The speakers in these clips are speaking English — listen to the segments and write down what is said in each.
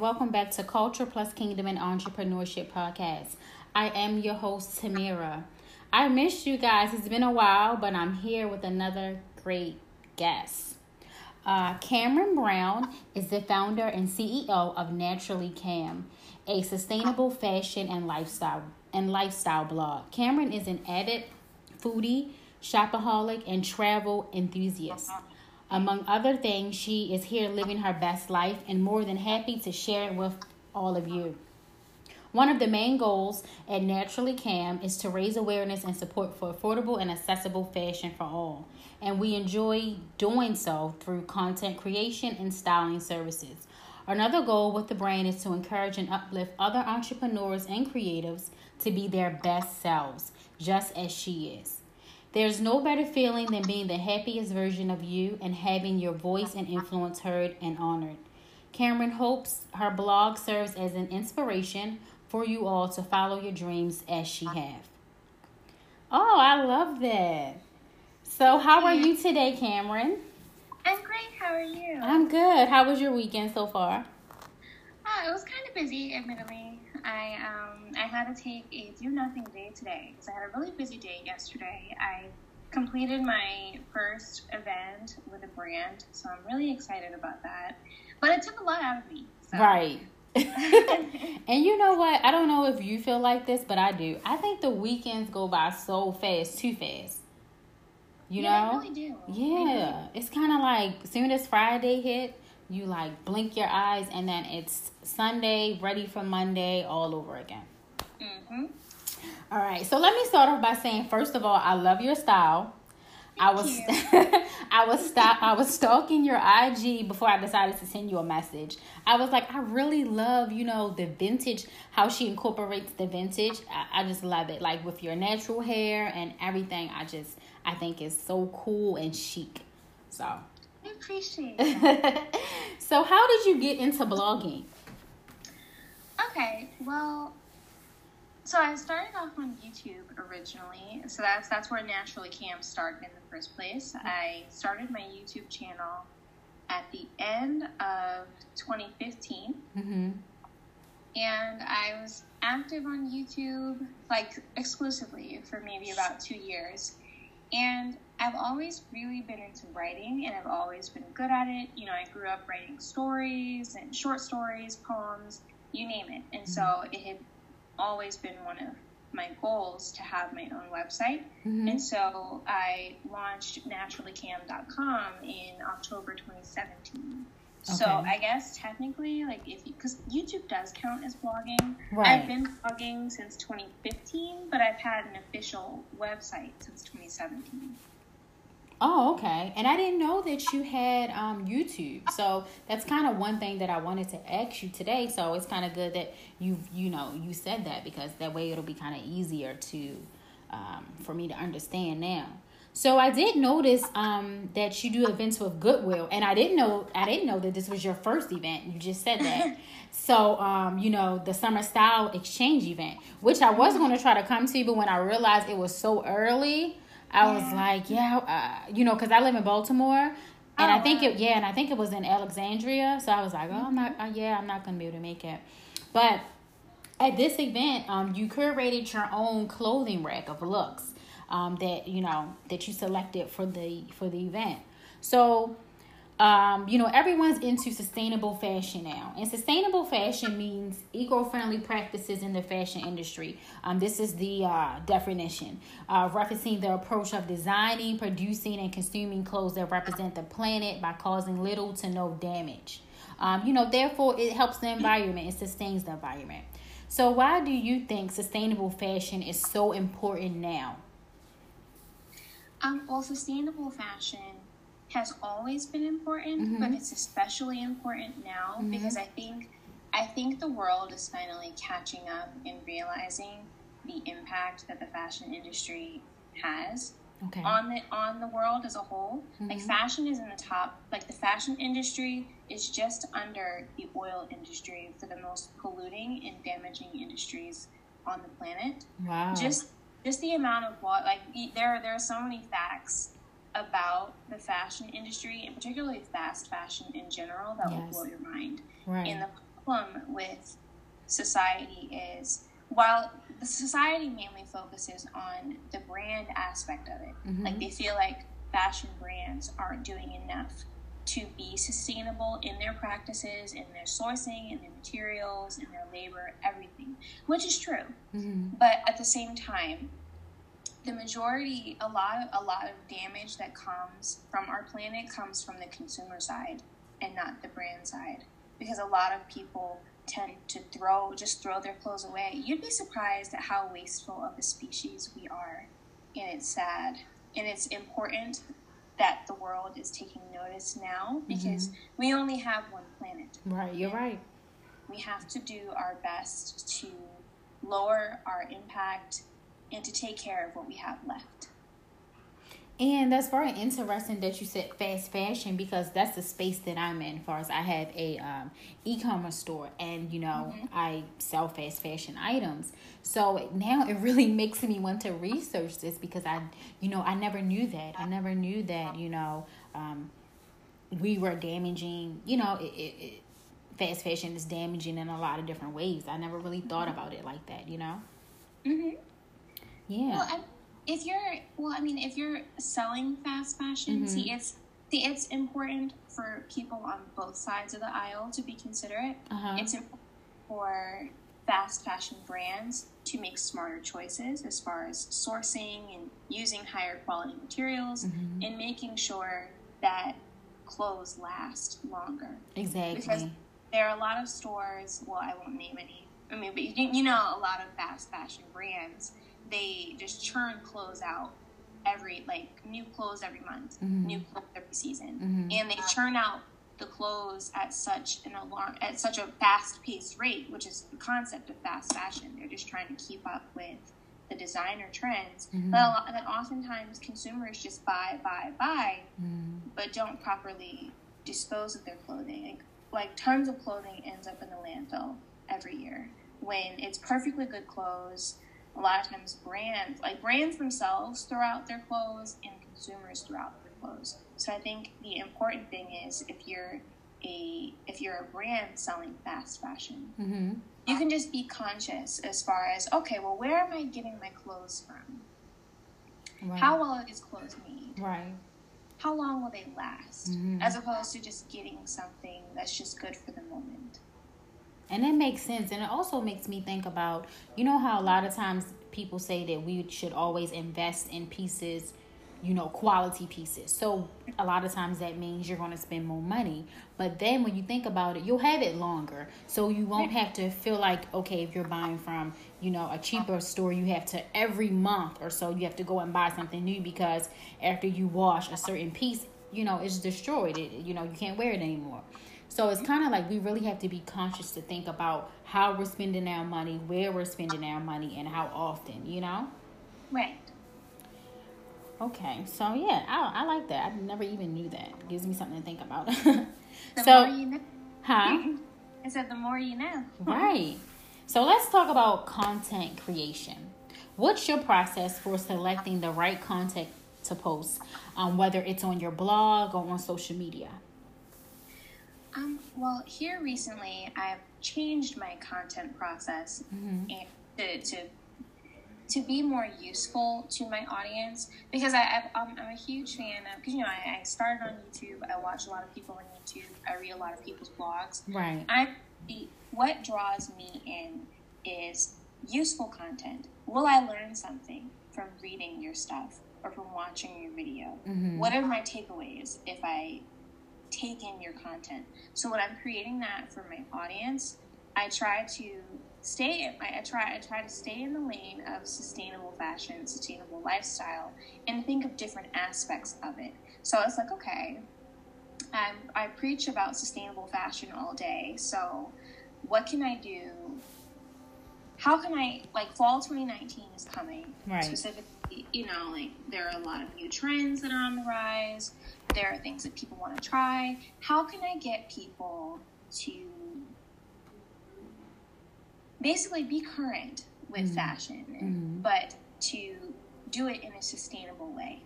welcome back to Culture Plus Kingdom and Entrepreneurship Podcast. I am your host, Tamira. I missed you guys. It's been a while, but I'm here with another great guest. Uh, Cameron Brown is the founder and CEO of Naturally Cam, a sustainable fashion and lifestyle and lifestyle blog. Cameron is an avid foodie, shopaholic, and travel enthusiast. Among other things, she is here living her best life and more than happy to share it with all of you. One of the main goals at Naturally Cam is to raise awareness and support for affordable and accessible fashion for all. And we enjoy doing so through content creation and styling services. Another goal with the brand is to encourage and uplift other entrepreneurs and creatives to be their best selves, just as she is. There's no better feeling than being the happiest version of you and having your voice and influence heard and honored. Cameron hopes her blog serves as an inspiration for you all to follow your dreams as she have. Oh, I love that. So, how are you today, Cameron? I'm great. How are you? I'm good. How was your weekend so far? Uh, it was kind of busy, admittedly. I um I had to take a do nothing day today because I had a really busy day yesterday. I completed my first event with a brand, so I'm really excited about that. But it took a lot out of me. So. Right. and you know what? I don't know if you feel like this, but I do. I think the weekends go by so fast, too fast. You yeah, know? Really do. Yeah. It's kind of like as soon as Friday hit, you like blink your eyes and then it's Sunday, ready for Monday, all over again. Mm-hmm. All right, so let me start off by saying, first of all, I love your style. Thank I was I was stop I was stalking your IG before I decided to send you a message. I was like, I really love, you know, the vintage, how she incorporates the vintage. I, I just love it. Like with your natural hair and everything, I just I think it's so cool and chic. So appreciate it. so how did you get into blogging? Okay, well, so I started off on YouTube originally. So that's that's where Naturally Cam started in the first place. I started my YouTube channel at the end of 2015. Mm-hmm. And I was active on YouTube like exclusively for maybe about 2 years. And I've always really been into writing and I've always been good at it. You know, I grew up writing stories and short stories, poems, you name it. And so it had always been one of my goals to have my own website. Mm-hmm. And so I launched naturallycam.com in October 2017. So I guess technically, like if because YouTube does count as blogging, Right. I've been blogging since 2015, but I've had an official website since 2017. Oh, okay. And I didn't know that you had um, YouTube. So that's kind of one thing that I wanted to ask you today. So it's kind of good that you you know you said that because that way it'll be kind of easier to um, for me to understand now. So I did notice um, that you do events with Goodwill, and I didn't know I didn't know that this was your first event. You just said that. so um, you know the summer style exchange event, which I was going to try to come to, but when I realized it was so early. I was like, yeah, uh, you know, because I live in Baltimore, and Oh, I think it, yeah, and I think it was in Alexandria. So I was like, oh, I'm not, uh, yeah, I'm not gonna be able to make it. But at this event, um, you curated your own clothing rack of looks, um, that you know that you selected for the for the event. So um, you know, everyone's into sustainable fashion now. And sustainable fashion means eco friendly practices in the fashion industry. Um, this is the uh, definition, uh, referencing the approach of designing, producing, and consuming clothes that represent the planet by causing little to no damage. Um, you know, therefore, it helps the environment, it sustains the environment. So, why do you think sustainable fashion is so important now? Um, well, sustainable fashion has always been important, Mhm. but it's especially important now Mhm. because I think I think the world is finally catching up and realizing the impact that the fashion industry has Okay. on the on the world as a whole. Like Mhm. fashion is in the top. Like the fashion industry is just under the oil industry for the most polluting and damaging industries on the planet Wow. just just the amount of what like there there are so many facts about the fashion industry and particularly fast fashion in general that will blow your mind right. in the problem with society is while the society mainly focuses on the brand aspect of it, Mhm. like they feel like fashion brands aren't doing enough to be sustainable in their practices, in their sourcing, in their materials, in their labor, everything, which is true. Mhm. But at the same time, the majority, a lot, a lot of damage that comes from our planet comes from the consumer side and not the brand side, because a lot of people tend to throw, just throw their clothes away. You'd be surprised at how wasteful of a species we are, and it's sad, and it's important that the world is taking notice now mm-hmm. because we only have one planet. Right, you're right. we have to do our best to lower our impact and to take care of what we have left. And that's very interesting that you said fast fashion because that's the space that I'm in. As far as I have a um, e-commerce store, and you know I sell fast fashion items. So now it really makes me want to research this because I, you know, I never knew that. I never knew that. You know, um, we were damaging. You know, it, it, it, fast fashion is damaging in a lot of different ways. I never really thought about it like that. You know. Mm-hmm. Yeah. Well, I, if you're well, I mean, if you're selling fast fashion, see, it's see, it's important for people on both sides of the aisle to be considerate. Uh-huh. It's important for fast fashion brands to make smarter choices as far as sourcing and using higher quality materials Mhm. and making sure that clothes last longer. exactly. Because there are a lot of stores, well, I won't name any. I mean, but you, you know, a lot of fast fashion brands, they just churn clothes out every, like, new clothes every month, Mhm. new clothes every season. Mhm. And they churn out the clothes at such an alarm, at such a fast paced rate, which is the concept of fast fashion. They're just trying to keep up with the designer trends Mhm. that, a lot, that oftentimes consumers just buy, buy, buy, Mhm. but don't properly dispose of their clothing. Like, like tons of clothing ends up in the landfill every year when it's perfectly good clothes. A lot of times, brands like brands themselves throw out their clothes, and consumers throw out their clothes. So I think the important thing is if you're a if you're a brand selling fast fashion, Mhm. you can just be conscious as far as okay, well, where am I getting my clothes from? Right. How well are these clothes made? Right. how long will they last Mhm. as opposed to just getting something that's just good for the moment And that makes sense. And it also makes me think about, you know, how a lot of times people say that we should always invest in pieces, you know, quality pieces. So a lot of times that means you're going to spend more money. But then when you think about it, you'll have it longer. So you won't have to feel like, okay, if you're buying from, you know, a cheaper store, you have to every month or so, you have to go and buy something new because after you wash a certain piece, you know, it's destroyed. It, you know, you can't wear it anymore. So it's kind of like we really have to be conscious to think about how we're spending our money, where we're spending our money, and how often, you know? right Okay, so yeah, I, I like that. I never even knew that. It gives me something to think about. the so, more you know huh? i said the more you know Right. So let's talk about content creation. What's your process for selecting the right content to post, um, whether it's on your blog or on social media? Um, well here recently i've changed my content process Mhm. and to, to to be more useful to my audience because I, I've, um, I'm a huge fan of because you know I, I started on YouTube I watch a lot of people on YouTube I read a lot of people's blogs Right. I the what draws me in is useful content. Will I learn something from reading your stuff or from watching your video? Mhm. What are my takeaways if I take in your content? So when I'm creating that for my audience, I try to stay I, I try I try to stay in the lane of sustainable fashion, sustainable lifestyle, and think of different aspects of it. So I was like, okay, um, I preach about sustainable fashion all day. So, what can I do? How can I like fall 2019 is coming? Right. Specifically, you know, like there are a lot of new trends that are on the rise. There are things that people want to try. How can I get people to basically be current with Mhm. fashion, Mhm. but to do it in a sustainable way?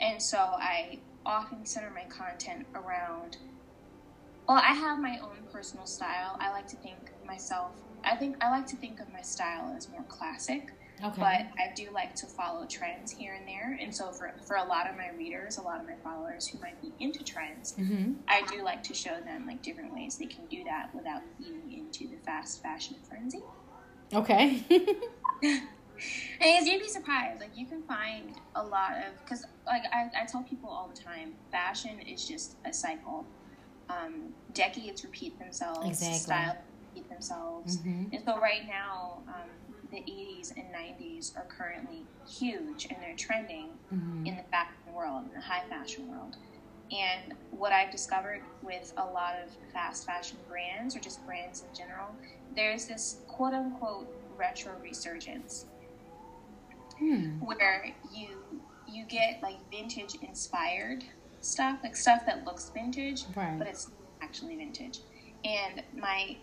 And so I often center my content around Well, I have my own personal style. I like to think myself. I think I like to think of my style as more classic. Okay. But I do like to follow trends here and there. And so for, for a lot of my readers, a lot of my followers who might be into trends, mm-hmm. I do like to show them like different ways they can do that without feeding into the fast fashion frenzy. Okay. and you'd be surprised. Like you can find a lot of because like I, I tell people all the time, fashion is just a cycle. Um, decades repeat themselves. Exactly. Style repeat themselves. Mm-hmm. And so right now, um, the 80s and 90s are currently huge and they're trending mm-hmm. in the fashion world, in the high fashion world. And what I've discovered with a lot of fast fashion brands or just brands in general, there's this quote unquote retro resurgence hmm. where you you get like vintage inspired stuff, like stuff that looks vintage, right. but it's actually vintage. And my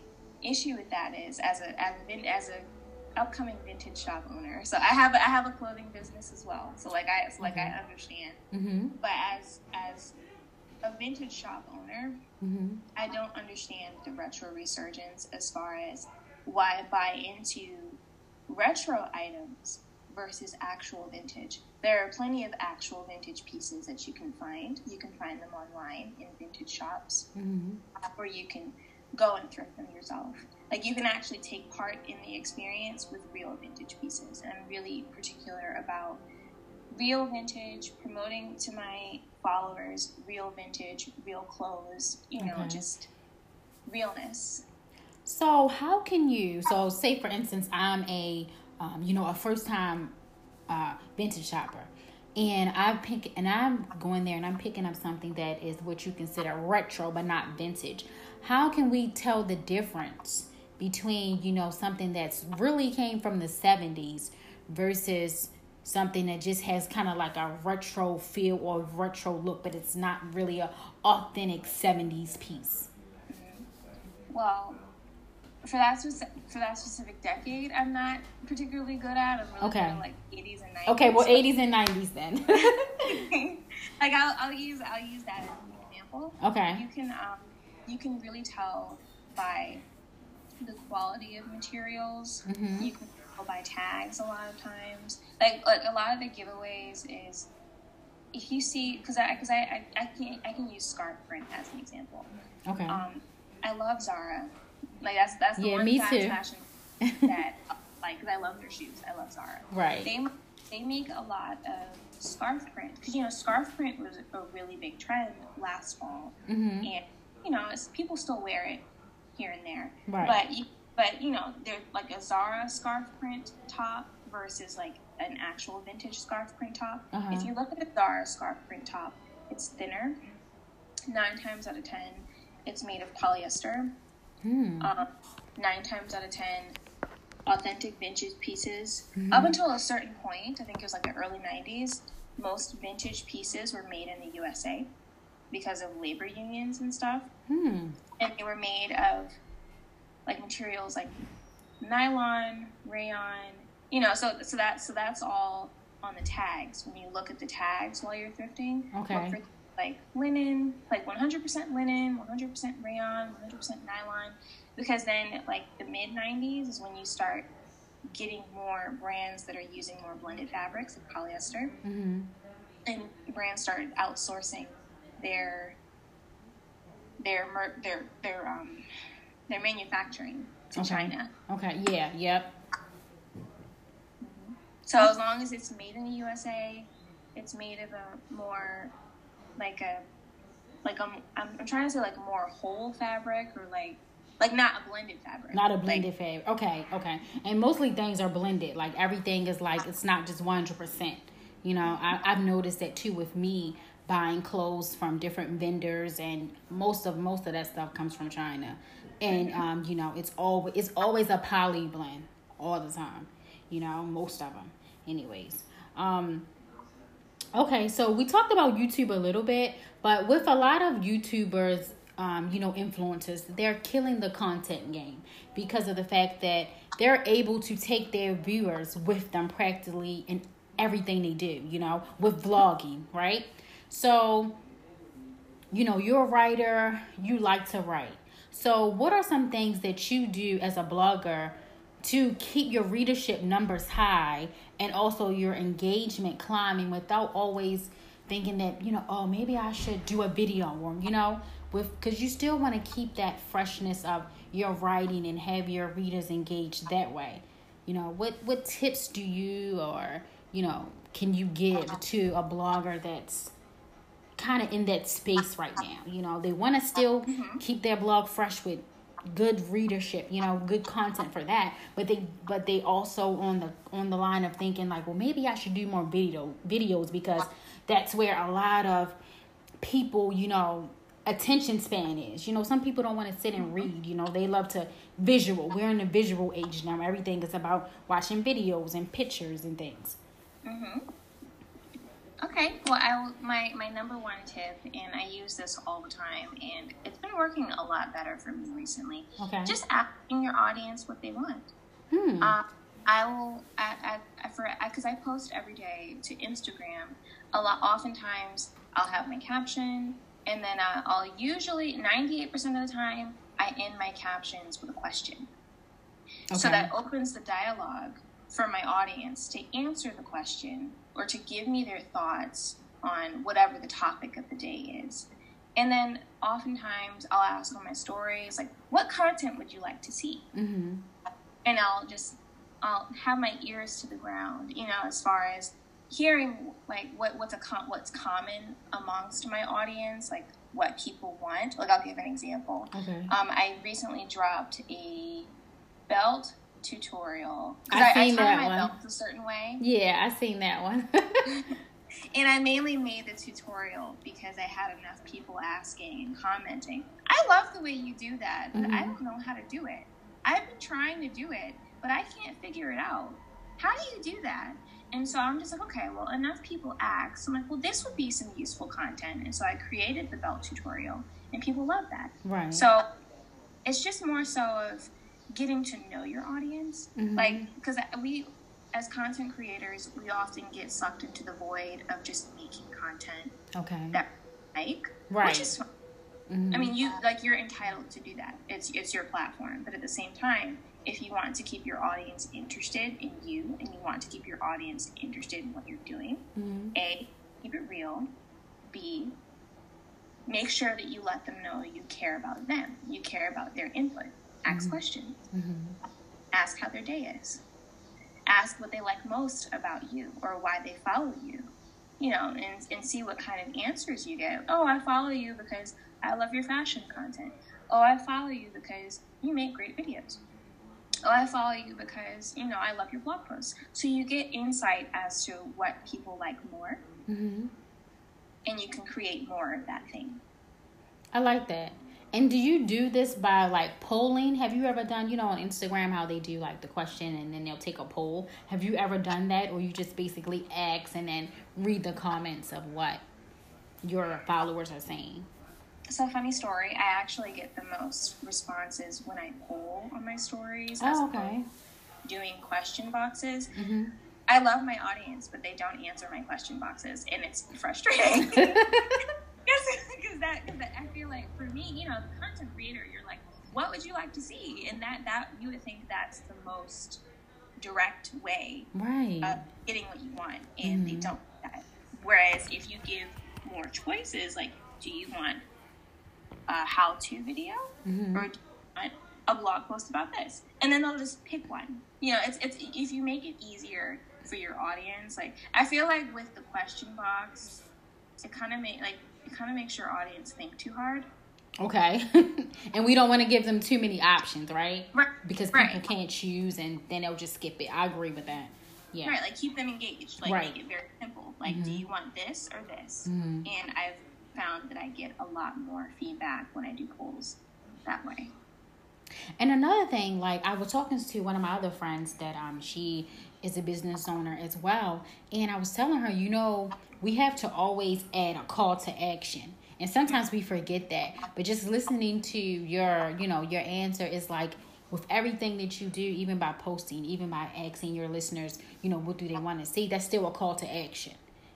issue with that is as a as a, as a upcoming vintage shop owner. So I have I have a clothing business as well. So like I so like mm-hmm. I understand. Mm-hmm. But as as a vintage shop owner, mm-hmm. I don't understand the retro resurgence as far as why buy into retro items versus actual vintage. There are plenty of actual vintage pieces that you can find. You can find them online in vintage shops, mm-hmm. or you can go and thrift them yourself. Like you can actually take part in the experience with real vintage pieces. And I'm really particular about real vintage, promoting to my followers real vintage, real clothes, you know, just realness. So how can you? So say for instance, I'm a um, you know a first time uh, vintage shopper, and I'm pick and I'm going there and I'm picking up something that is what you consider retro but not vintage. How can we tell the difference between you know something that's really came from the 70s versus something that just has kind of like a retro feel or retro look, but it's not really a authentic 70s piece? Well, for that specific, for that specific decade, I'm not particularly good at. I'm really okay. good at like 80s and 90s. Okay, well, 80s and 90s then. like I'll, I'll use I'll use that as an example. Okay. You can um, you can really tell by the quality of materials. Mm-hmm. You can tell by tags a lot of times. Like, like a lot of the giveaways is if you see because I because I, I, I can I can use scarf print as an example. Okay. Um, I love Zara like that's that's the yeah, one me too. fashion that like because I love their shoes. I love Zara. Right. They they make a lot of scarf print because you know scarf print was a really big trend last fall, mm-hmm. and you know people still wear it here and there. Right. But you, but you know they're like a Zara scarf print top versus like an actual vintage scarf print top. Uh-huh. If you look at the Zara scarf print top, it's thinner. Nine times out of ten, it's made of polyester Hmm. Um, nine times out of ten, authentic vintage pieces. Mm-hmm. Up until a certain point, I think it was like the early 90s, most vintage pieces were made in the USA because of labor unions and stuff. Hmm. And they were made of like materials like nylon, rayon, you know, so so that so that's all on the tags. When you look at the tags while you're thrifting, okay like linen, like 100% linen, 100% rayon, 100% nylon, because then like the mid 90s is when you start getting more brands that are using more blended fabrics like polyester, mm-hmm. and brands started outsourcing their their their their um their manufacturing to okay. China. Okay. Yeah. Yep. So as long as it's made in the USA, it's made of a more like a like um, I'm, I'm trying to say like more whole fabric or like like not a blended fabric. Not a blended like, fabric. Okay, okay. And mostly things are blended. Like everything is like it's not just one hundred percent. You know, I, I've noticed that too with me buying clothes from different vendors, and most of most of that stuff comes from China. And um, you know, it's always it's always a poly blend all the time. You know, most of them. Anyways, um, Okay, so we talked about YouTube a little bit, but with a lot of YouTubers, um, you know, influencers, they're killing the content game because of the fact that they're able to take their viewers with them practically in everything they do, you know, with vlogging, right? So, you know, you're a writer, you like to write. So, what are some things that you do as a blogger to keep your readership numbers high and also your engagement climbing without always thinking that, you know, oh, maybe I should do a video or, you know, with because you still want to keep that freshness of your writing and have your readers engaged that way. You know, what what tips do you or, you know, can you give to a blogger that's kind of in that space right now. You know, they want to still mm-hmm. keep their blog fresh with good readership, you know, good content for that. But they but they also on the on the line of thinking like, well, maybe I should do more video videos because that's where a lot of people, you know, attention span is. You know, some people don't want to sit and mm-hmm. read. You know, they love to visual. We're in the visual age now. Everything is about watching videos and pictures and things. Mhm. Okay, well, I my my number one tip, and I use this all the time, and it's been working a lot better for me recently. Okay. Just asking your audience what they want. Hmm. Uh, I will, I, I, for because I post every day to Instagram. A lot, oftentimes, I'll have my caption, and then uh, I'll usually ninety eight percent of the time I end my captions with a question. Okay. So that opens the dialogue for my audience to answer the question or to give me their thoughts on whatever the topic of the day is. And then oftentimes I'll ask on my stories, like, what content would you like to see? Mm-hmm. And I'll just, I'll have my ears to the ground, you know, as far as hearing like what, what's a com- what's common amongst my audience, like what people want. Like I'll give an example. Okay. Um, I recently dropped a belt tutorial. I, I seen I that my one. belts a certain way. Yeah, I seen that one. and I mainly made the tutorial because I had enough people asking and commenting. I love the way you do that, but mm-hmm. I don't know how to do it. I've been trying to do it, but I can't figure it out. How do you do that? And so I'm just like, okay, well, enough people ask. So I'm like, well, this would be some useful content. And so I created the belt tutorial, and people love that. Right. So it's just more so of getting to know your audience. Mm-hmm. Like, because we, as content creators, we often get sucked into the void of just making content. Okay. That like, right. which is fine. Mm-hmm. I mean, you like you're entitled to do that. It's it's your platform, but at the same time, if you want to keep your audience interested in you and you want to keep your audience interested in what you're doing, mm-hmm. a keep it real. B make sure that you let them know you care about them. You care about their input. Ask mm-hmm. questions. Mm-hmm. Ask how their day is. Ask what they like most about you or why they follow you. You know, and, and see what kind of answers you get. Oh, I follow you because I love your fashion content. Oh, I follow you because you make great videos. Oh, I follow you because, you know, I love your blog posts. So you get insight as to what people like more. Mm-hmm. And you can create more of that thing. I like that. And do you do this by like polling? Have you ever done, you know, on Instagram how they do like the question and then they'll take a poll? Have you ever done that or you just basically ask and then read the comments of what your followers are saying? So funny story, I actually get the most responses when I poll on my stories. Oh, okay. Doing question boxes. Mm-hmm. I love my audience, but they don't answer my question boxes, and it's frustrating. because that, cause that, I feel like for me, you know, the content creator, you're like, what would you like to see? And that that you would think that's the most direct way right. of getting what you want, and mm-hmm. they don't. That. Whereas if you give more choices, like, do you want a how-to video mm-hmm. or do you want a blog post about this? And then they'll just pick one. You know, it's it's if you make it easier for your audience. Like I feel like with the question box, it kind of make like it kind of makes your audience think too hard. Okay. and we don't want to give them too many options, right? Right. Because people right. can't choose and then they'll just skip it. I agree with that. Yeah. Right, like keep them engaged. Like right. make it very simple. Like, mm-hmm. do you want this or this? Mm-hmm. And I've found that I get a lot more feedback when I do polls that way. And another thing, like I was talking to one of my other friends that um she is a business owner as well, and I was telling her, you know, we have to always add a call to action. And sometimes we forget that. But just listening to your, you know, your answer is like with everything that you do, even by posting, even by asking your listeners, you know, what do they want to see, that's still a call to action.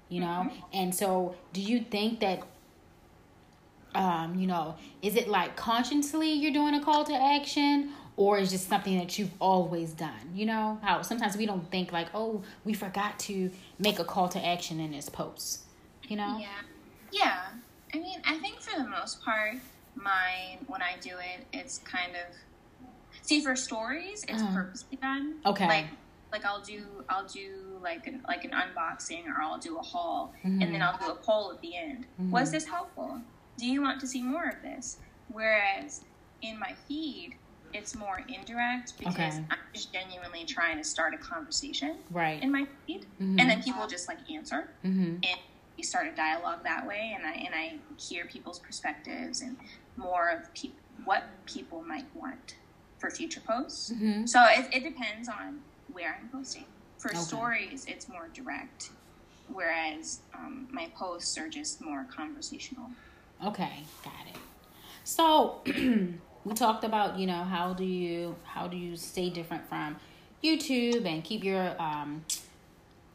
You know? Mm-hmm. And so do you think that um, you know, is it like consciously you're doing a call to action or is just something that you've always done? You know, how sometimes we don't think like, oh, we forgot to make a call to action in this post. You know? Yeah. Yeah. I mean, I think for the most part, mine when I do it, it's kind of see for stories, it's Uh-huh. purposely done. Okay. Like like I'll do I'll do like an like an unboxing or I'll do a haul and Mm-hmm. then I'll do a poll at the end. Was this helpful? Do you want to see more of this? Whereas in my feed, it's more indirect because Okay. I'm just genuinely trying to start a conversation Right. in my feed, Mhm. and then people just like answer Mm-hmm. and we start a dialogue that way and I and I hear people's perspectives and more of peop what people might want for future posts. Mm-hmm. So it, it depends on where I'm posting. For Okay. stories, it's more direct, whereas um, my posts are just more conversational. Okay, got it. So we talked about, you know, how do you how do you stay different from YouTube and keep your um,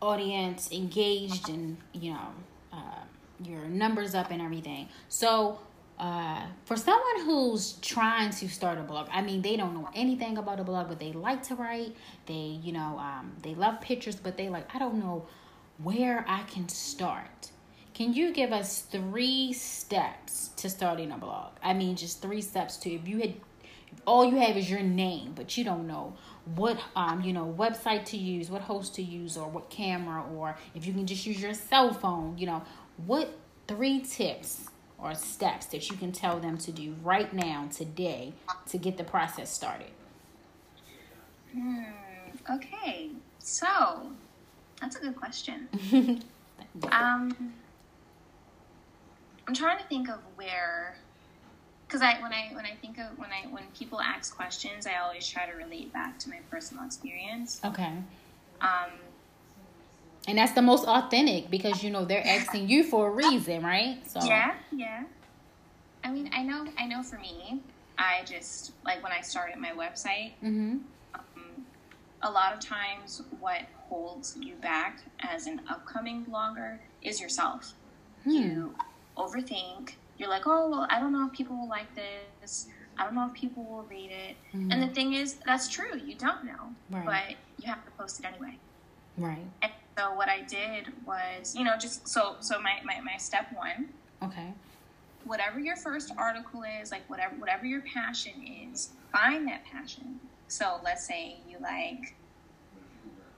audience engaged and you know uh, your numbers up and everything. So uh, for someone who's trying to start a blog, I mean, they don't know anything about a blog, but they like to write. They, you know, um, they love pictures, but they like, I don't know where I can start. Can you give us three steps to starting a blog? I mean, just three steps to if you had all you have is your name, but you don't know what um you know website to use, what host to use, or what camera, or if you can just use your cell phone. You know what three tips or steps that you can tell them to do right now today to get the process started. Hmm. Okay. So that's a good question. Um, I'm trying to think of where, because I when I when I think of when I when people ask questions, I always try to relate back to my personal experience. okay. Um, And that's the most authentic because you know they're asking you for a reason, right? So yeah, yeah. I mean, I know, I know. For me, I just like when I started my website. Mm-hmm. Um, a lot of times, what holds you back as an upcoming blogger is yourself. Hmm. You overthink. You're like, oh, well, I don't know if people will like this. I don't know if people will read it. And the mm-hmm. thing is, that's true. You don't know, Right. but you have to post it anyway. Right. And so what I did was, you know, just so so my my, my step one Okay. whatever your first article is, like whatever whatever your passion is, find that passion. So let's say you like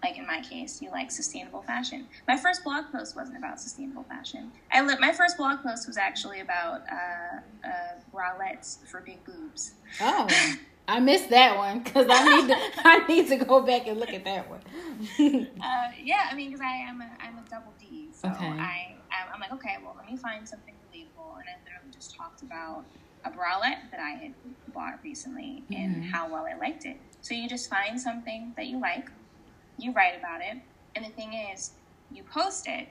like in my case, you like sustainable fashion. My first blog post wasn't about sustainable fashion. I li- my first blog post was actually about uh, uh, bralettes for big boobs. Oh, I missed that one because I need to. I need to go back and look at that one. Uh, yeah, I mean, because I am a, I'm a double D, so Okay. I I'm- like, okay, well, let me find something relatable, and I literally just talked about a bralette that I had bought recently and Mhm. how well I liked it. So you just find something that you like, you write about it, and the thing is, you post it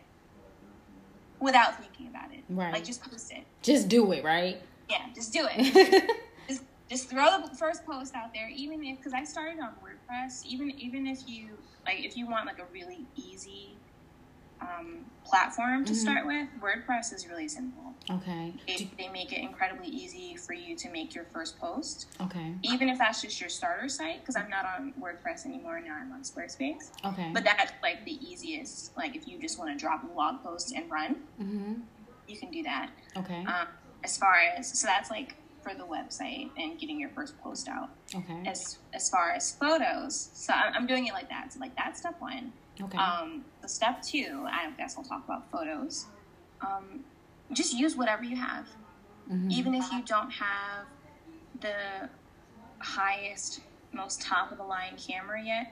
without thinking about it. Right. Like just post it. Just do it, right? Yeah, just do it. just just throw the first post out there even if because i started on wordpress even even if you like if you want like a really easy um, platform to Mhm. start with wordpress is really simple okay. they, they make it incredibly easy for you to make your first post Okay. even if that's just your starter site because i'm not on wordpress anymore now i'm on squarespace Okay. but that's like the easiest like if you just want to drop a blog post and run mm-hmm. you can do that Okay. um, as far as so that's like for the website and getting your first post out Okay. as as far as photos so i'm I'm doing it like that so like that's step one Okay. um the step two i guess i'll talk about photos um just use whatever you have Mhm. even if you don't have the highest most top of the line camera yet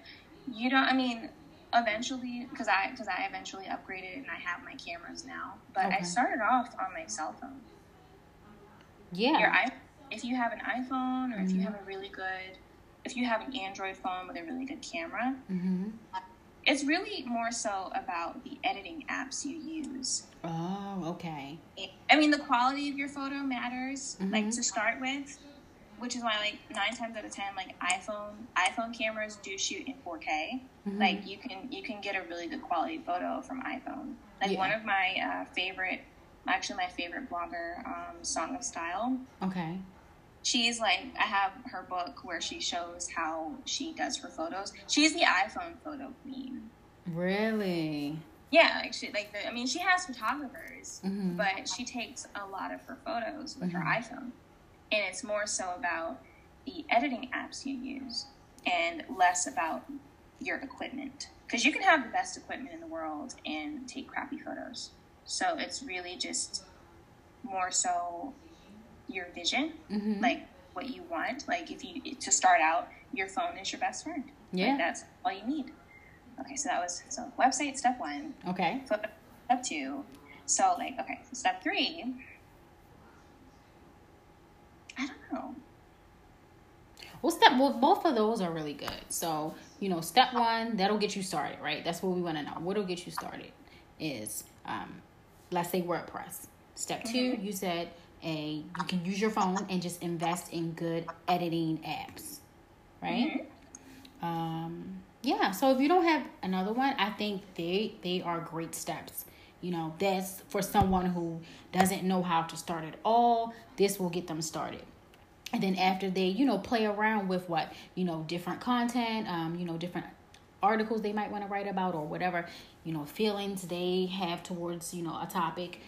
you don't i mean eventually because i because i eventually upgraded and i have my cameras now but i started off on my cell phone Yeah. your i if you have an iphone or if you Mhm. have a really good if you have an android phone with a really good camera mm-hmm. It's really more so about the editing apps you use Oh, okay. i mean the quality of your photo matters like Mhm. to start with which is why like nine times out of ten like iphone iphone cameras do shoot in 4k Mhm. like you can you can get a really good quality photo from iphone like Yeah. one of my uh, favorite actually my favorite blogger, um, Song of Style. Okay. She's like, I have her book where she shows how she does her photos. She's the iPhone photo queen. Really? Yeah, like she like the, I mean she has photographers, Mhm. but she takes a lot of her photos with her Mhm. iPhone. And it's more so about the editing apps you use and less about your equipment. Because you can have the best equipment in the world and take crappy photos. So it's really just more so your vision, Mhm. like what you want. Like if you to start out, your phone is your best friend. Yeah. Like that's all you need. Okay, so that was so website step one. Okay. Flip step two. So like okay, so step three. I don't know. Well, step well, both of those are really good. So you know, step one that'll get you started, right? That's what we want to know. What'll get you started is, um, let's say WordPress. Step 2 Mhm. you said a you can use your phone and just invest in good editing apps, right? Um, yeah. So if you don't have another one, I think they they are great steps. You know, that's for someone who doesn't know how to start at all. This will get them started and then after they you know play around with what you know different content um you know different articles they might want to write about or whatever you know feelings they have towards you know a topic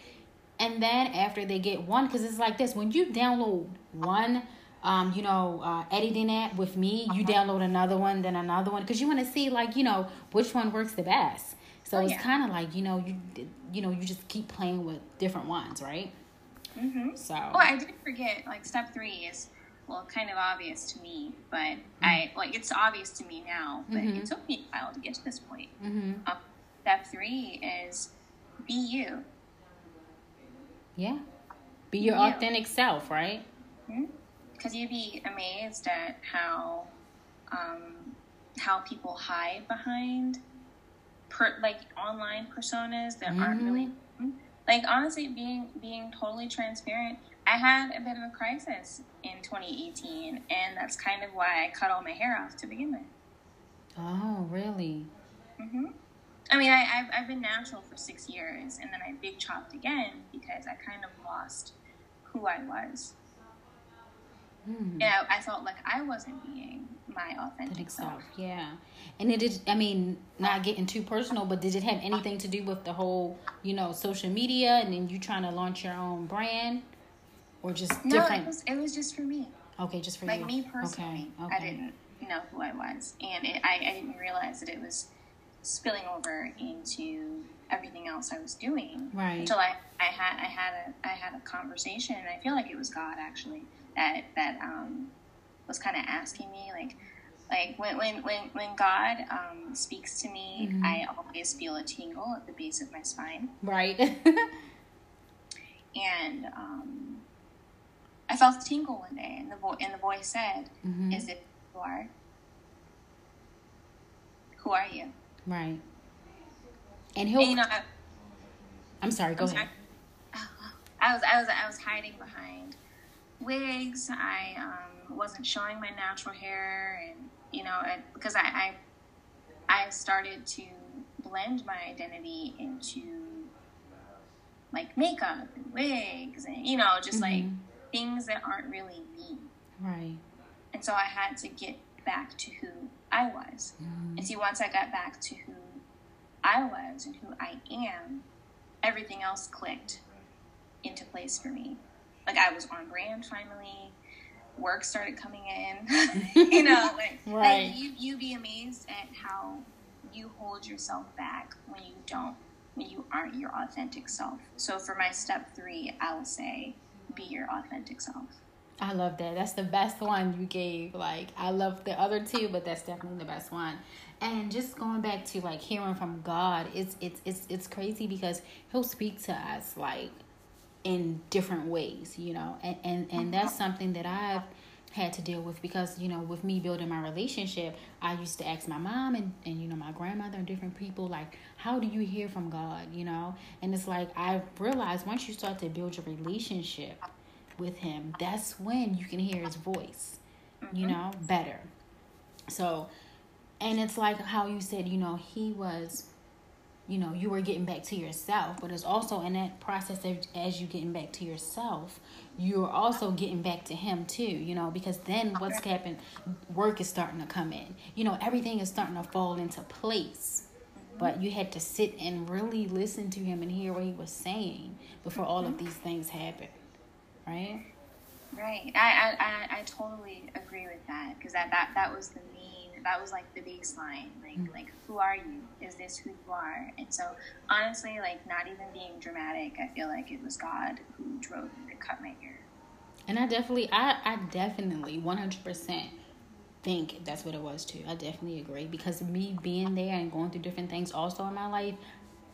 and then after they get one because it's like this when you download one um, you know, uh, editing app with me, you download another one, then another one, because you want to see like you know which one works the best. So Oh, it's yeah. kind of like you know you you know you just keep playing with different ones, right? Mm-hmm. So Oh, I did forget. Like step three is well, kind of obvious to me, but I like it's obvious to me now. But Mhm. it took me a while to get to this point. hmm Um, step three is be you. Yeah, be your Yeah. authentic self, right? because you'd be amazed at how um, how people hide behind per, like online personas that aren't Mhm. really like honestly being being totally transparent i had a bit of a crisis in 2018 and that's kind of why i cut all my hair off to begin with Oh, really? hmm i mean I, I've, I've been natural for six years and then i big chopped again because i kind of lost who i was Hmm. and I, I felt like i wasn't being my authentic self, yeah. And it did. I mean, not getting too personal, but did it have anything to do with the whole, you know, social media, and then you trying to launch your own brand, or just No, different? it was it was just for me. okay, just for Like you. me personally, Okay, okay. I didn't know who I was, and it, I, I didn't realize that it was spilling over into everything else I was doing. Right. Until I, I had I had a I had a conversation, and I feel like it was God actually that that um, was kind of asking me like. Like when when when, when God um, speaks to me, Mhm. I always feel a tingle at the base of my spine. Right. and um, I felt a tingle one day, and the vo- and the voice said, Mhm. "Is it who you are? Who are you?" Right. And he'll. And, you know, I, I'm sorry. Go I'm ahead. sorry. I was I was I was hiding behind wigs. I um, wasn't showing my natural hair, and you know, I, because I, I I started to blend my identity into like makeup and wigs, and you know, just like Mhm. things that aren't really me. Right. And so I had to get back to who I was. Mhm. And see, once I got back to who I was and who I am, everything else clicked into place for me. Like I was on brand finally. Work started coming in. you know, like, Right. like you you be amazed at how you hold yourself back when you don't when you aren't your authentic self. So for my step three, I will say be your authentic self. I love that. That's the best one you gave. Like I love the other two, but that's definitely the best one. And just going back to like hearing from God, it's it's it's it's crazy because He'll speak to us like in different ways, you know. And and and that's uh-huh. something that I've had to deal with because you know with me building my relationship i used to ask my mom and, and you know my grandmother and different people like how do you hear from god you know and it's like i realized once you start to build your relationship with him that's when you can hear his voice you mm-hmm. know better. So and it's like how you said you know he was you know you were getting back to yourself but it's also in that process of as you getting back to yourself you're also getting back to him too you know because then what's happened work is starting to come in. You know everything is starting to fall into place mm-hmm. but you had to sit and really listen to him and hear what he was saying before all of mm-hmm. these things happened right? Right. I i i, totally agree with that because that, that that was the main that was like the baseline like mm-hmm. like who are you? Is this who you are? And so honestly like not even being dramatic i feel like it was god who drove me to cut my hair. And i definitely i i definitely 100% think that's what it was too. I definitely agree because me being there and going through different things also in my life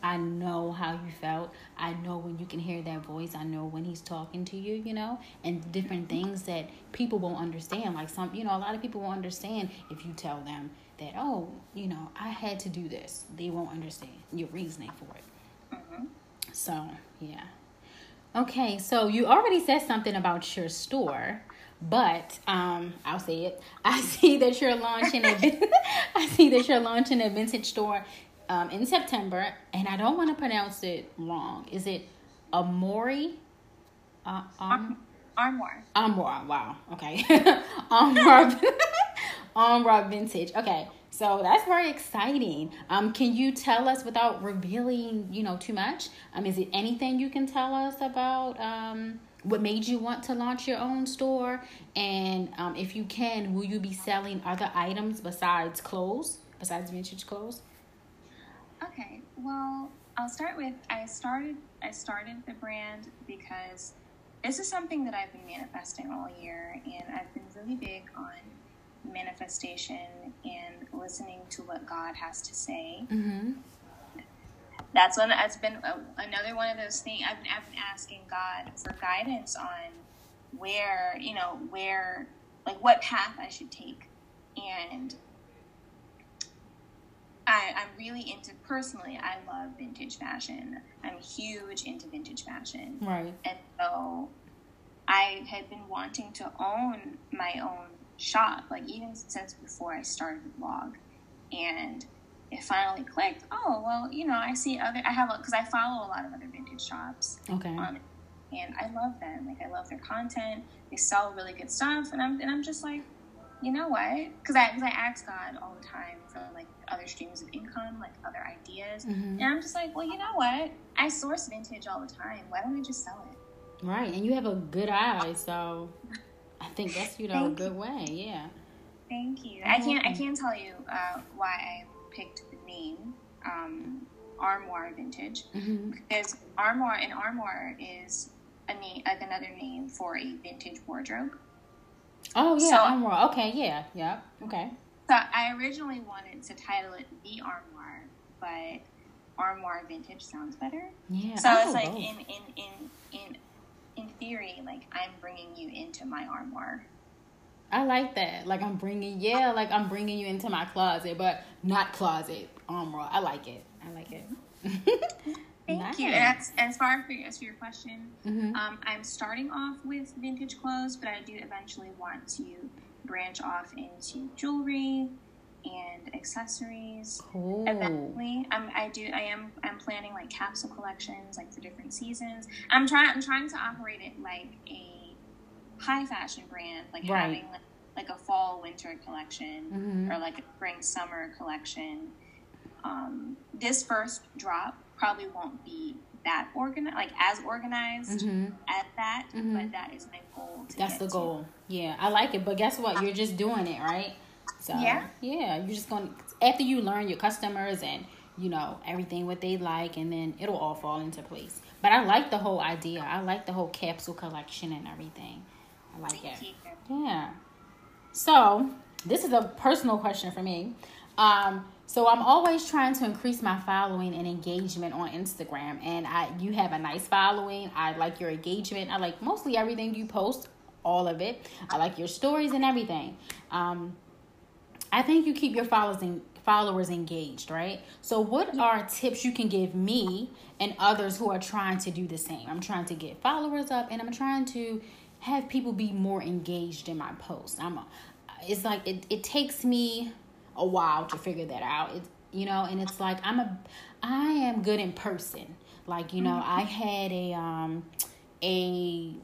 I know how you felt. I know when you can hear that voice. I know when he's talking to you, you know, and different things that people won't understand. Like some, you know, a lot of people won't understand if you tell them that, oh, you know, I had to do this. They won't understand your reasoning for it. Mm-hmm. So, yeah. Okay, so you already said something about your store, but um, I'll say it. I see that you're launching a. I see that you're launching a vintage store um, in September, and I don't want to pronounce it wrong. Is it Amori? Uh, um, Armoire. Armoire. Wow. Okay. Armoire. Armoire Vintage. Okay. So that's very exciting. Um, can you tell us without revealing, you know, too much? Um, is it anything you can tell us about um, what made you want to launch your own store? And um, if you can, will you be selling other items besides clothes, besides vintage clothes? Okay, well, I'll start with I started I started the brand because this is something that I've been manifesting all year, and I've been really big on manifestation and listening to what God has to say. Mm-hmm. That's one. That's been a, another one of those things. I've been, I've been asking God for guidance on where you know where like what path I should take, and I, I'm really into personally. I love vintage fashion. I'm huge into vintage fashion. Right. And so I had been wanting to own my own shop, like even since before I started the blog, and it finally clicked. Oh well, you know, I see other. I have because I follow a lot of other vintage shops. Okay. Um, and I love them. Like I love their content. They sell really good stuff, and I'm and I'm just like, you know what? Because I because I ask God all the time for like other streams of income, like other ideas, mm-hmm. and I'm just like, well, you know what? I source vintage all the time. Why don't I just sell it? Right, and you have a good eye, so I think that's you know a good way. Yeah. Thank you. I can't I can't tell you uh, why I picked the name um, Armoire Vintage mm-hmm. because Armoire and Armoire is a name like another name for a vintage wardrobe. Oh yeah, so, armoire. Okay, yeah, yeah. Okay. So I originally wanted to title it The Armoire, but Armoire Vintage sounds better. Yeah. So it's like in in in in in theory, like I'm bringing you into my armoire. I like that. Like I'm bringing, yeah, like I'm bringing you into my closet, but not closet armoire. I like it. I like it. Thank nice. you. And as, as far for, as for your question, mm-hmm. um, I'm starting off with vintage clothes, but I do eventually want to branch off into jewelry and accessories. Cool. Eventually, I'm, I do. I am. I'm planning like capsule collections, like for different seasons. I'm trying. I'm trying to operate it like a high fashion brand, like right. having like, like, a fall winter collection mm-hmm. or like a spring summer collection. Um, this first drop probably won't be that organized, like as organized mm-hmm. as that, mm-hmm. but that is my goal. That's the goal. To. Yeah, I like it. But guess what? You're just doing it, right? So yeah, yeah. You're just going to after you learn your customers and you know everything what they like, and then it'll all fall into place. But I like the whole idea. I like the whole capsule collection and everything. I like Thank it. You. Yeah. So this is a personal question for me. Um, so I'm always trying to increase my following and engagement on Instagram. And I you have a nice following. I like your engagement. I like mostly everything you post, all of it. I like your stories and everything. Um, I think you keep your followers in, followers engaged, right? So what are tips you can give me and others who are trying to do the same? I'm trying to get followers up and I'm trying to have people be more engaged in my posts. I'm a, it's like it, it takes me a while to figure that out. It, you know, and it's like I'm a I am good in person. Like, you know, mm-hmm. I had a um a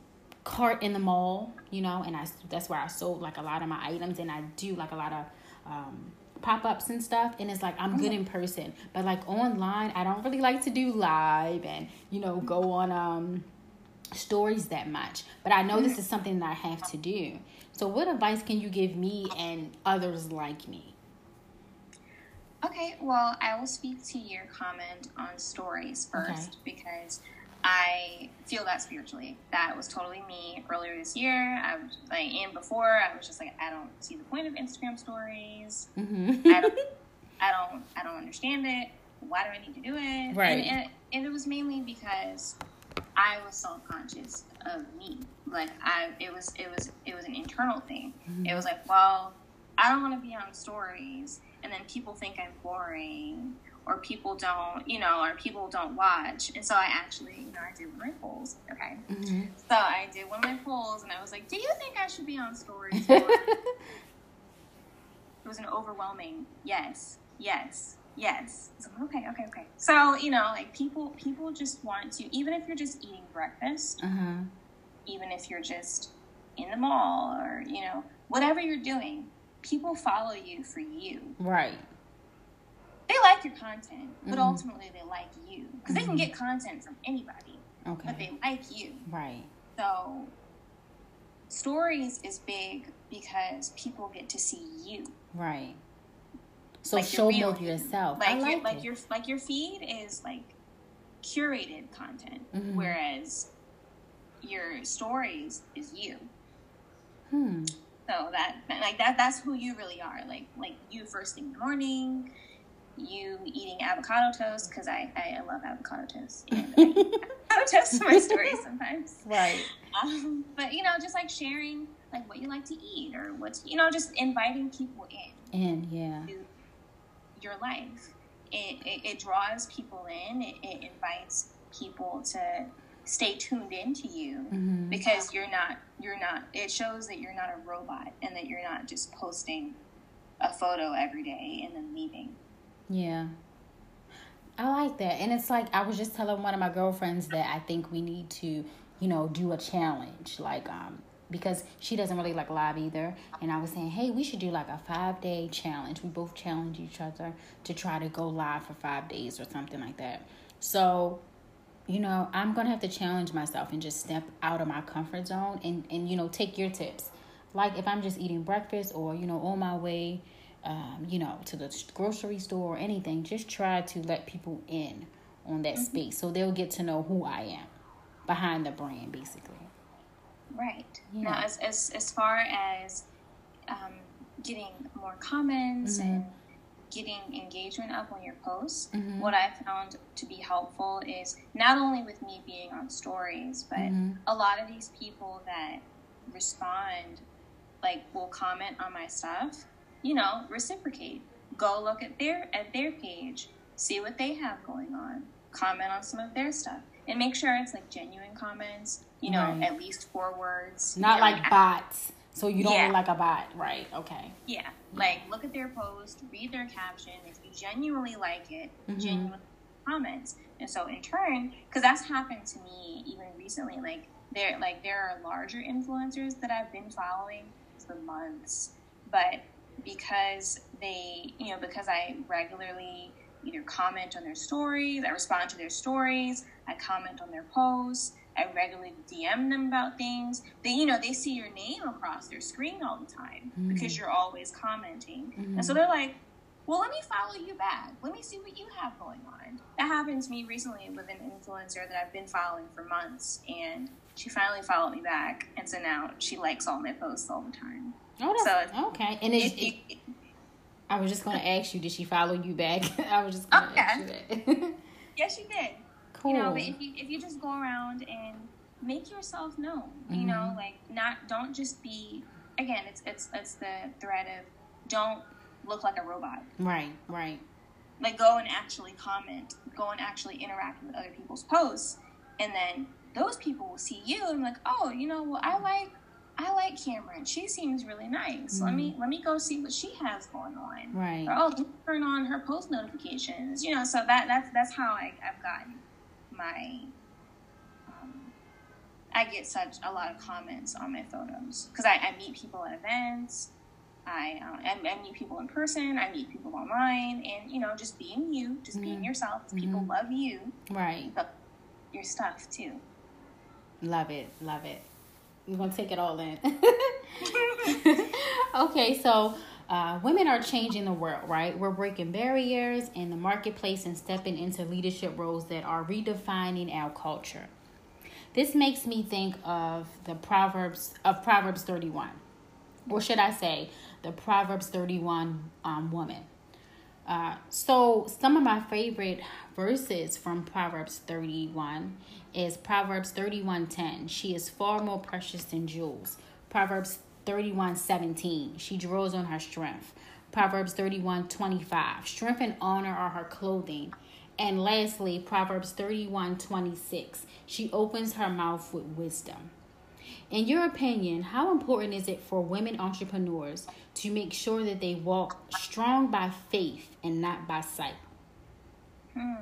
cart in the mall, you know, and I that's where I sold like a lot of my items and I do like a lot of um pop-ups and stuff and it's like i'm good mm-hmm. in person but like online i don't really like to do live and you know go on um stories that much but i know this mm-hmm. is something that i have to do so what advice can you give me and others like me Okay, well, I will speak to your comment on stories first okay. because I feel that spiritually. That was totally me earlier this year. I was like, and before, I was just like, I don't see the point of Instagram stories. Mm-hmm. I don't, I don't, I don't understand it. Why do I need to do it? Right. And, and, and it was mainly because I was self conscious of me. Like I, it was, it was, it was an internal thing. Mm-hmm. It was like, well, I don't want to be on stories and then people think I'm boring or people don't, you know, or people don't watch. And so I actually, you know, I did one of my polls. Okay. Mm-hmm. So I did one of my polls and I was like, do you think I should be on stories? it was an overwhelming yes, yes, yes. So, okay, okay, okay. So, you know, like people, people just want to, even if you're just eating breakfast, uh-huh. even if you're just in the mall or, you know, whatever you're doing, people follow you for you. Right. They like your content, but mm-hmm. ultimately they like you because mm-hmm. they can mm-hmm. get content from anybody. Okay. But they like you. Right. So stories is big because people get to see you. Right. So like show more yourself. Like, like, your, like your like your feed is like curated content, mm-hmm. whereas your stories is you. Hmm. So that like that that's who you really are. Like like you first thing in the morning, you eating avocado toast because I, I love avocado toast. And avocado toast for my stories sometimes. Right. Um, but you know, just like sharing like what you like to eat or what's you know, just inviting people in. In yeah. your life. It, it, it draws people in. It, it invites people to stay tuned into you mm-hmm. because you're not you're not it shows that you're not a robot and that you're not just posting a photo every day and then leaving yeah. I like that. And it's like i was just telling one of my girlfriends that i think we need to you know do a challenge like um because she doesn't really like live either. And i was saying hey we should do like a five day challenge. We both challenge each other to try to go live for five days or something like that. So you know, I'm gonna have to challenge myself and just step out of my comfort zone and, and you know, take your tips. Like if I'm just eating breakfast or, you know, on my way, um, you know, to the grocery store or anything, just try to let people in on that mm-hmm. space so they'll get to know who I am behind the brand, basically. Right. Yeah. Now, as, as, as far as um, getting more comments mm-hmm. and getting engagement up on your posts, mm-hmm. what I found to be helpful is not only with me being on stories, but mm-hmm. a lot of these people that respond, like will comment on my stuff, you know, reciprocate. Go look at their at their page, see what they have going on, comment on some of their stuff, and make sure it's like genuine comments. You know, right. at least four words. Not like bots. So you don't yeah. look like a bot, right? Okay. Yeah. Like look at their post, read their caption. If you genuinely like it, mm-hmm. genuinely comments. And so in turn, because that's happened to me even recently, like there like there are larger influencers that I've been following for months, but because they you know, because I regularly either comment on their stories, I respond to their stories, I comment on their posts I regularly DM them about things. They, you know, they see your name across their screen all the time mm-hmm. because you're always commenting. Mm-hmm. And so they're like, well, let me follow you back. Let me see what you have going on. That happened to me recently with an influencer that I've been following for months. And she finally followed me back. And so now she likes all my posts all the time. Oh, that's, so okay. And I was just going to ask you, did she follow you back? I was just going to okay. ask you that. yes, she did. Cool. You know, but if you if you just go around and make yourself known, mm-hmm. you know, mm-hmm. like not don't just be again, it's it's it's the thread of don't look like a robot. Right, right. Like go and actually comment, go and actually interact with other people's posts, and then those people will see you and like, oh, you know, well, I like I like Cameron. She seems really nice. Mm. Let me let me go see what she has going on. Right. Or, oh, turn on her post notifications. You know, so that that's that's how I, I've gotten my. Um, I get such a lot of comments on my photos because I, I meet people at events. I, uh, I, I meet people in person. I meet people online, and you know, just being you, just mm-hmm. being yourself. People mm-hmm. love you, right? Your stuff too. Love it, love it. We're gonna take it all in. okay, so uh, women are changing the world, right? We're breaking barriers in the marketplace and stepping into leadership roles that are redefining our culture. This makes me think of the Proverbs of Proverbs 31, or should I say, the Proverbs 31 um, woman. Uh, so, some of my favorite verses from Proverbs 31 is Proverbs 31:10. She is far more precious than jewels. Proverbs 31:17. She draws on her strength. Proverbs 31:25. Strength and honor are her clothing. And lastly, Proverbs 31:26. She opens her mouth with wisdom. In your opinion, how important is it for women entrepreneurs to make sure that they walk strong by faith and not by sight? Hmm.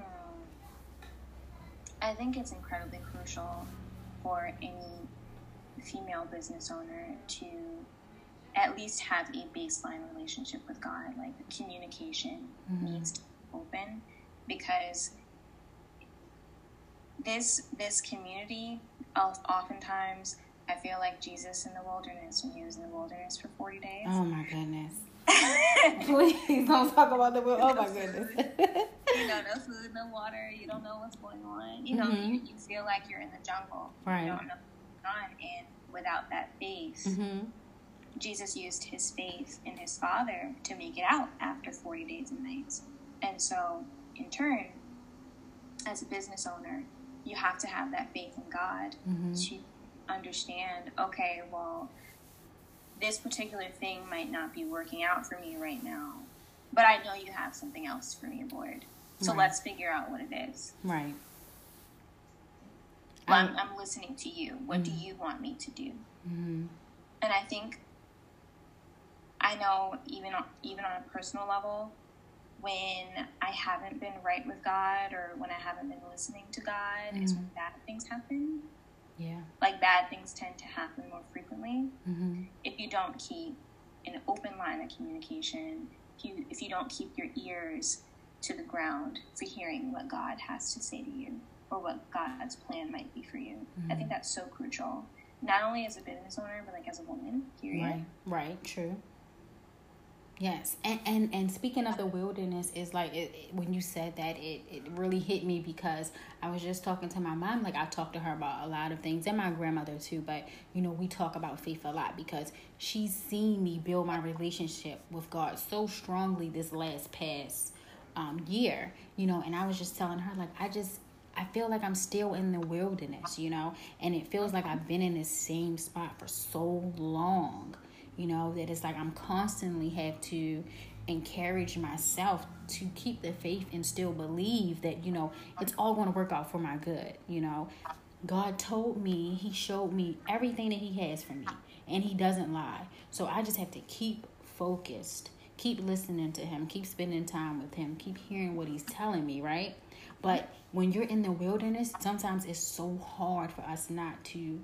I think it's incredibly crucial for any female business owner to at least have a baseline relationship with God. Like the communication mm-hmm. needs to be open because this this community oftentimes I feel like Jesus in the wilderness when he was in the wilderness for 40 days. Oh my goodness. Please don't talk about the wilderness. Oh my goodness. you know, no food, no water. You don't know what's going on. You know, mm-hmm. you, you feel like you're in the jungle. Right. You don't know what's going on. And without that faith, mm-hmm. Jesus used his faith in his Father to make it out after 40 days and nights. And so, in turn, as a business owner, you have to have that faith in God mm-hmm. to understand okay, well, this particular thing might not be working out for me right now, but I know you have something else for me, Lord. So right. let's figure out what it is. Right. Well, I'm, I'm, listening to you. What mm-hmm. do you want me to do? Mm-hmm. And I think I know even on, even on a personal level, when I haven't been right with God or when I haven't been listening to God, mm-hmm. is when bad things happen. Yeah. Like bad things tend to happen more frequently mm-hmm. if you don't keep an open line of communication. If you if you don't keep your ears to the ground for hearing what God has to say to you or what God's plan might be for you. Mm-hmm. I think that's so crucial. Not only as a business owner, but like as a woman. Period. Right. Right. True. Yes, and and and speaking of the wilderness, is like it, it, when you said that, it it really hit me because I was just talking to my mom. Like I talked to her about a lot of things, and my grandmother too. But you know, we talk about faith a lot because she's seen me build my relationship with God so strongly this last past um, year. You know, and I was just telling her like I just I feel like I'm still in the wilderness, you know, and it feels like I've been in this same spot for so long you know that it's like i'm constantly have to encourage myself to keep the faith and still believe that you know it's all going to work out for my good you know. God told me he showed me everything that he has for me and he doesn't lie. So i just have to keep focused keep listening to him keep spending time with him keep hearing what he's telling me right? But when you're in the wilderness sometimes it's so hard for us not to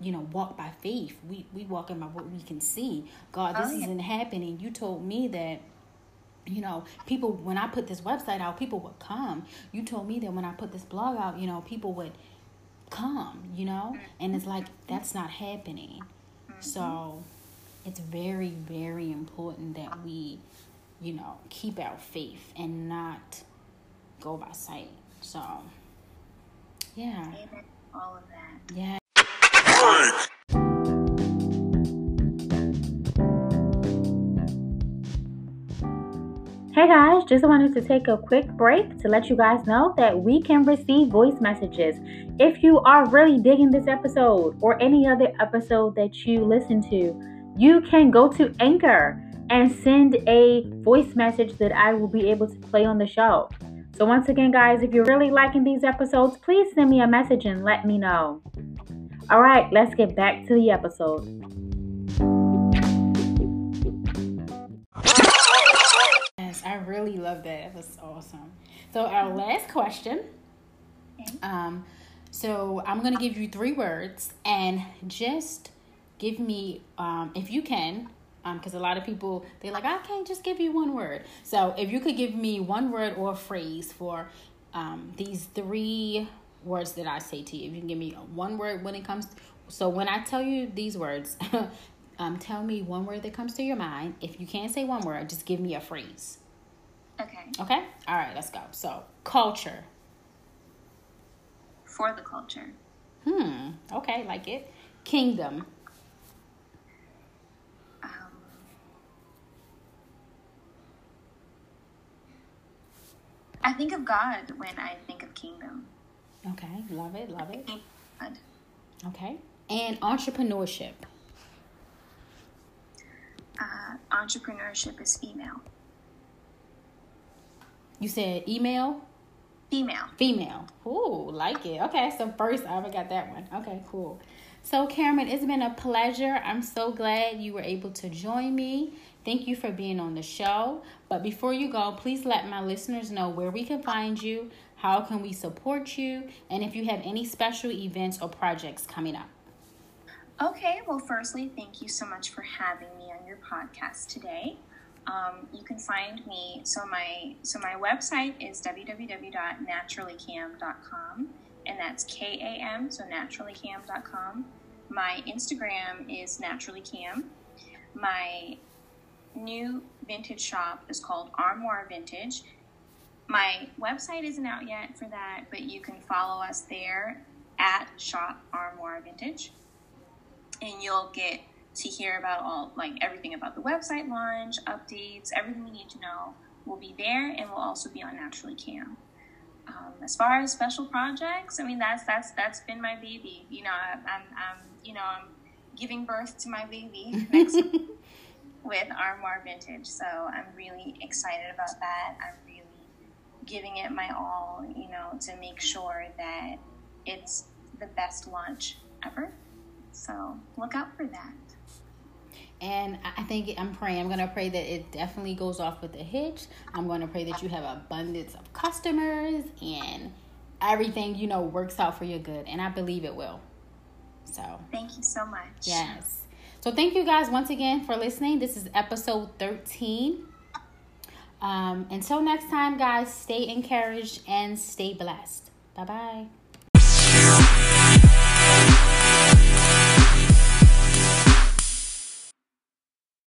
you know walk by faith. We we walk in by what we can see. God this oh, yeah. isn't happening. You told me that you know people when i put this website out people would come. You told me that when i put this blog out you know people would come you know? And it's like that's not happening. Mm-hmm. so it's very very important that we you know keep our faith and not go by sight. So yeah. All of that. Yeah Hey guys, just wanted to take a quick break to let you guys know that we can receive voice messages. If you are really digging this episode or any other episode that you listen to, you can go to Anchor and send a voice message that I will be able to play on the show. So, once again, guys, if you're really liking these episodes, please send me a message and let me know. All right, let's get back to the episode. Yes, I really love that. That was awesome. So, our last question. Um, so, I'm going to give you three words and just give me, um, if you can, because um, a lot of people they're like, I can't just give you one word. So, if you could give me one word or phrase for um, these three words that I say to you, if you can give me one word when it comes. To, so when I tell you these words, um, tell me one word that comes to your mind. If you can't say one word, just give me a phrase. Okay. Okay. All right. Let's go. So culture. For the culture. Hmm. Okay. Like it. Kingdom. Um, I think of God when I think of kingdom. Okay. Love it. Love it. Okay. And entrepreneurship. Uh, entrepreneurship is female. You said email? Female. Female. Ooh, like it. Okay, so first I ever got that one. Okay, cool. So, Cameron, it's been a pleasure. I'm so glad you were able to join me. Thank you for being on the show. But before you go, please let my listeners know where we can find you, how can we support you, and if you have any special events or projects coming up. Okay, well, firstly, thank you so much for having me on your podcast today. Um, you can find me. So my so my website is www.naturallykam.com, and that's K A M. So naturallykam.com. My Instagram is naturallykam. My new vintage shop is called Armoire Vintage. My website isn't out yet for that, but you can follow us there at Shop Armoire Vintage, and you'll get to hear about all like everything about the website launch, updates, everything you need to know will be there and will also be on Naturally Kam. Um, as far as special projects, I mean that's that's that's been my baby. You know, I, I'm, I'm you know I'm giving birth to my baby next week with Armoire Vintage, so I'm really excited about that. I'm giving it my all, you know, to make sure that it's the best launch ever. So look out for that. And I think I'm praying. I'm going to pray that it definitely goes off with a hitch. I'm going to pray that you have abundance of customers and everything, you know, works out for your good. And I believe it will. So, thank you so much. Yes. So, thank you guys once again for listening. This is episode 13. Um, until next time, guys, stay encouraged and stay blessed. Bye bye.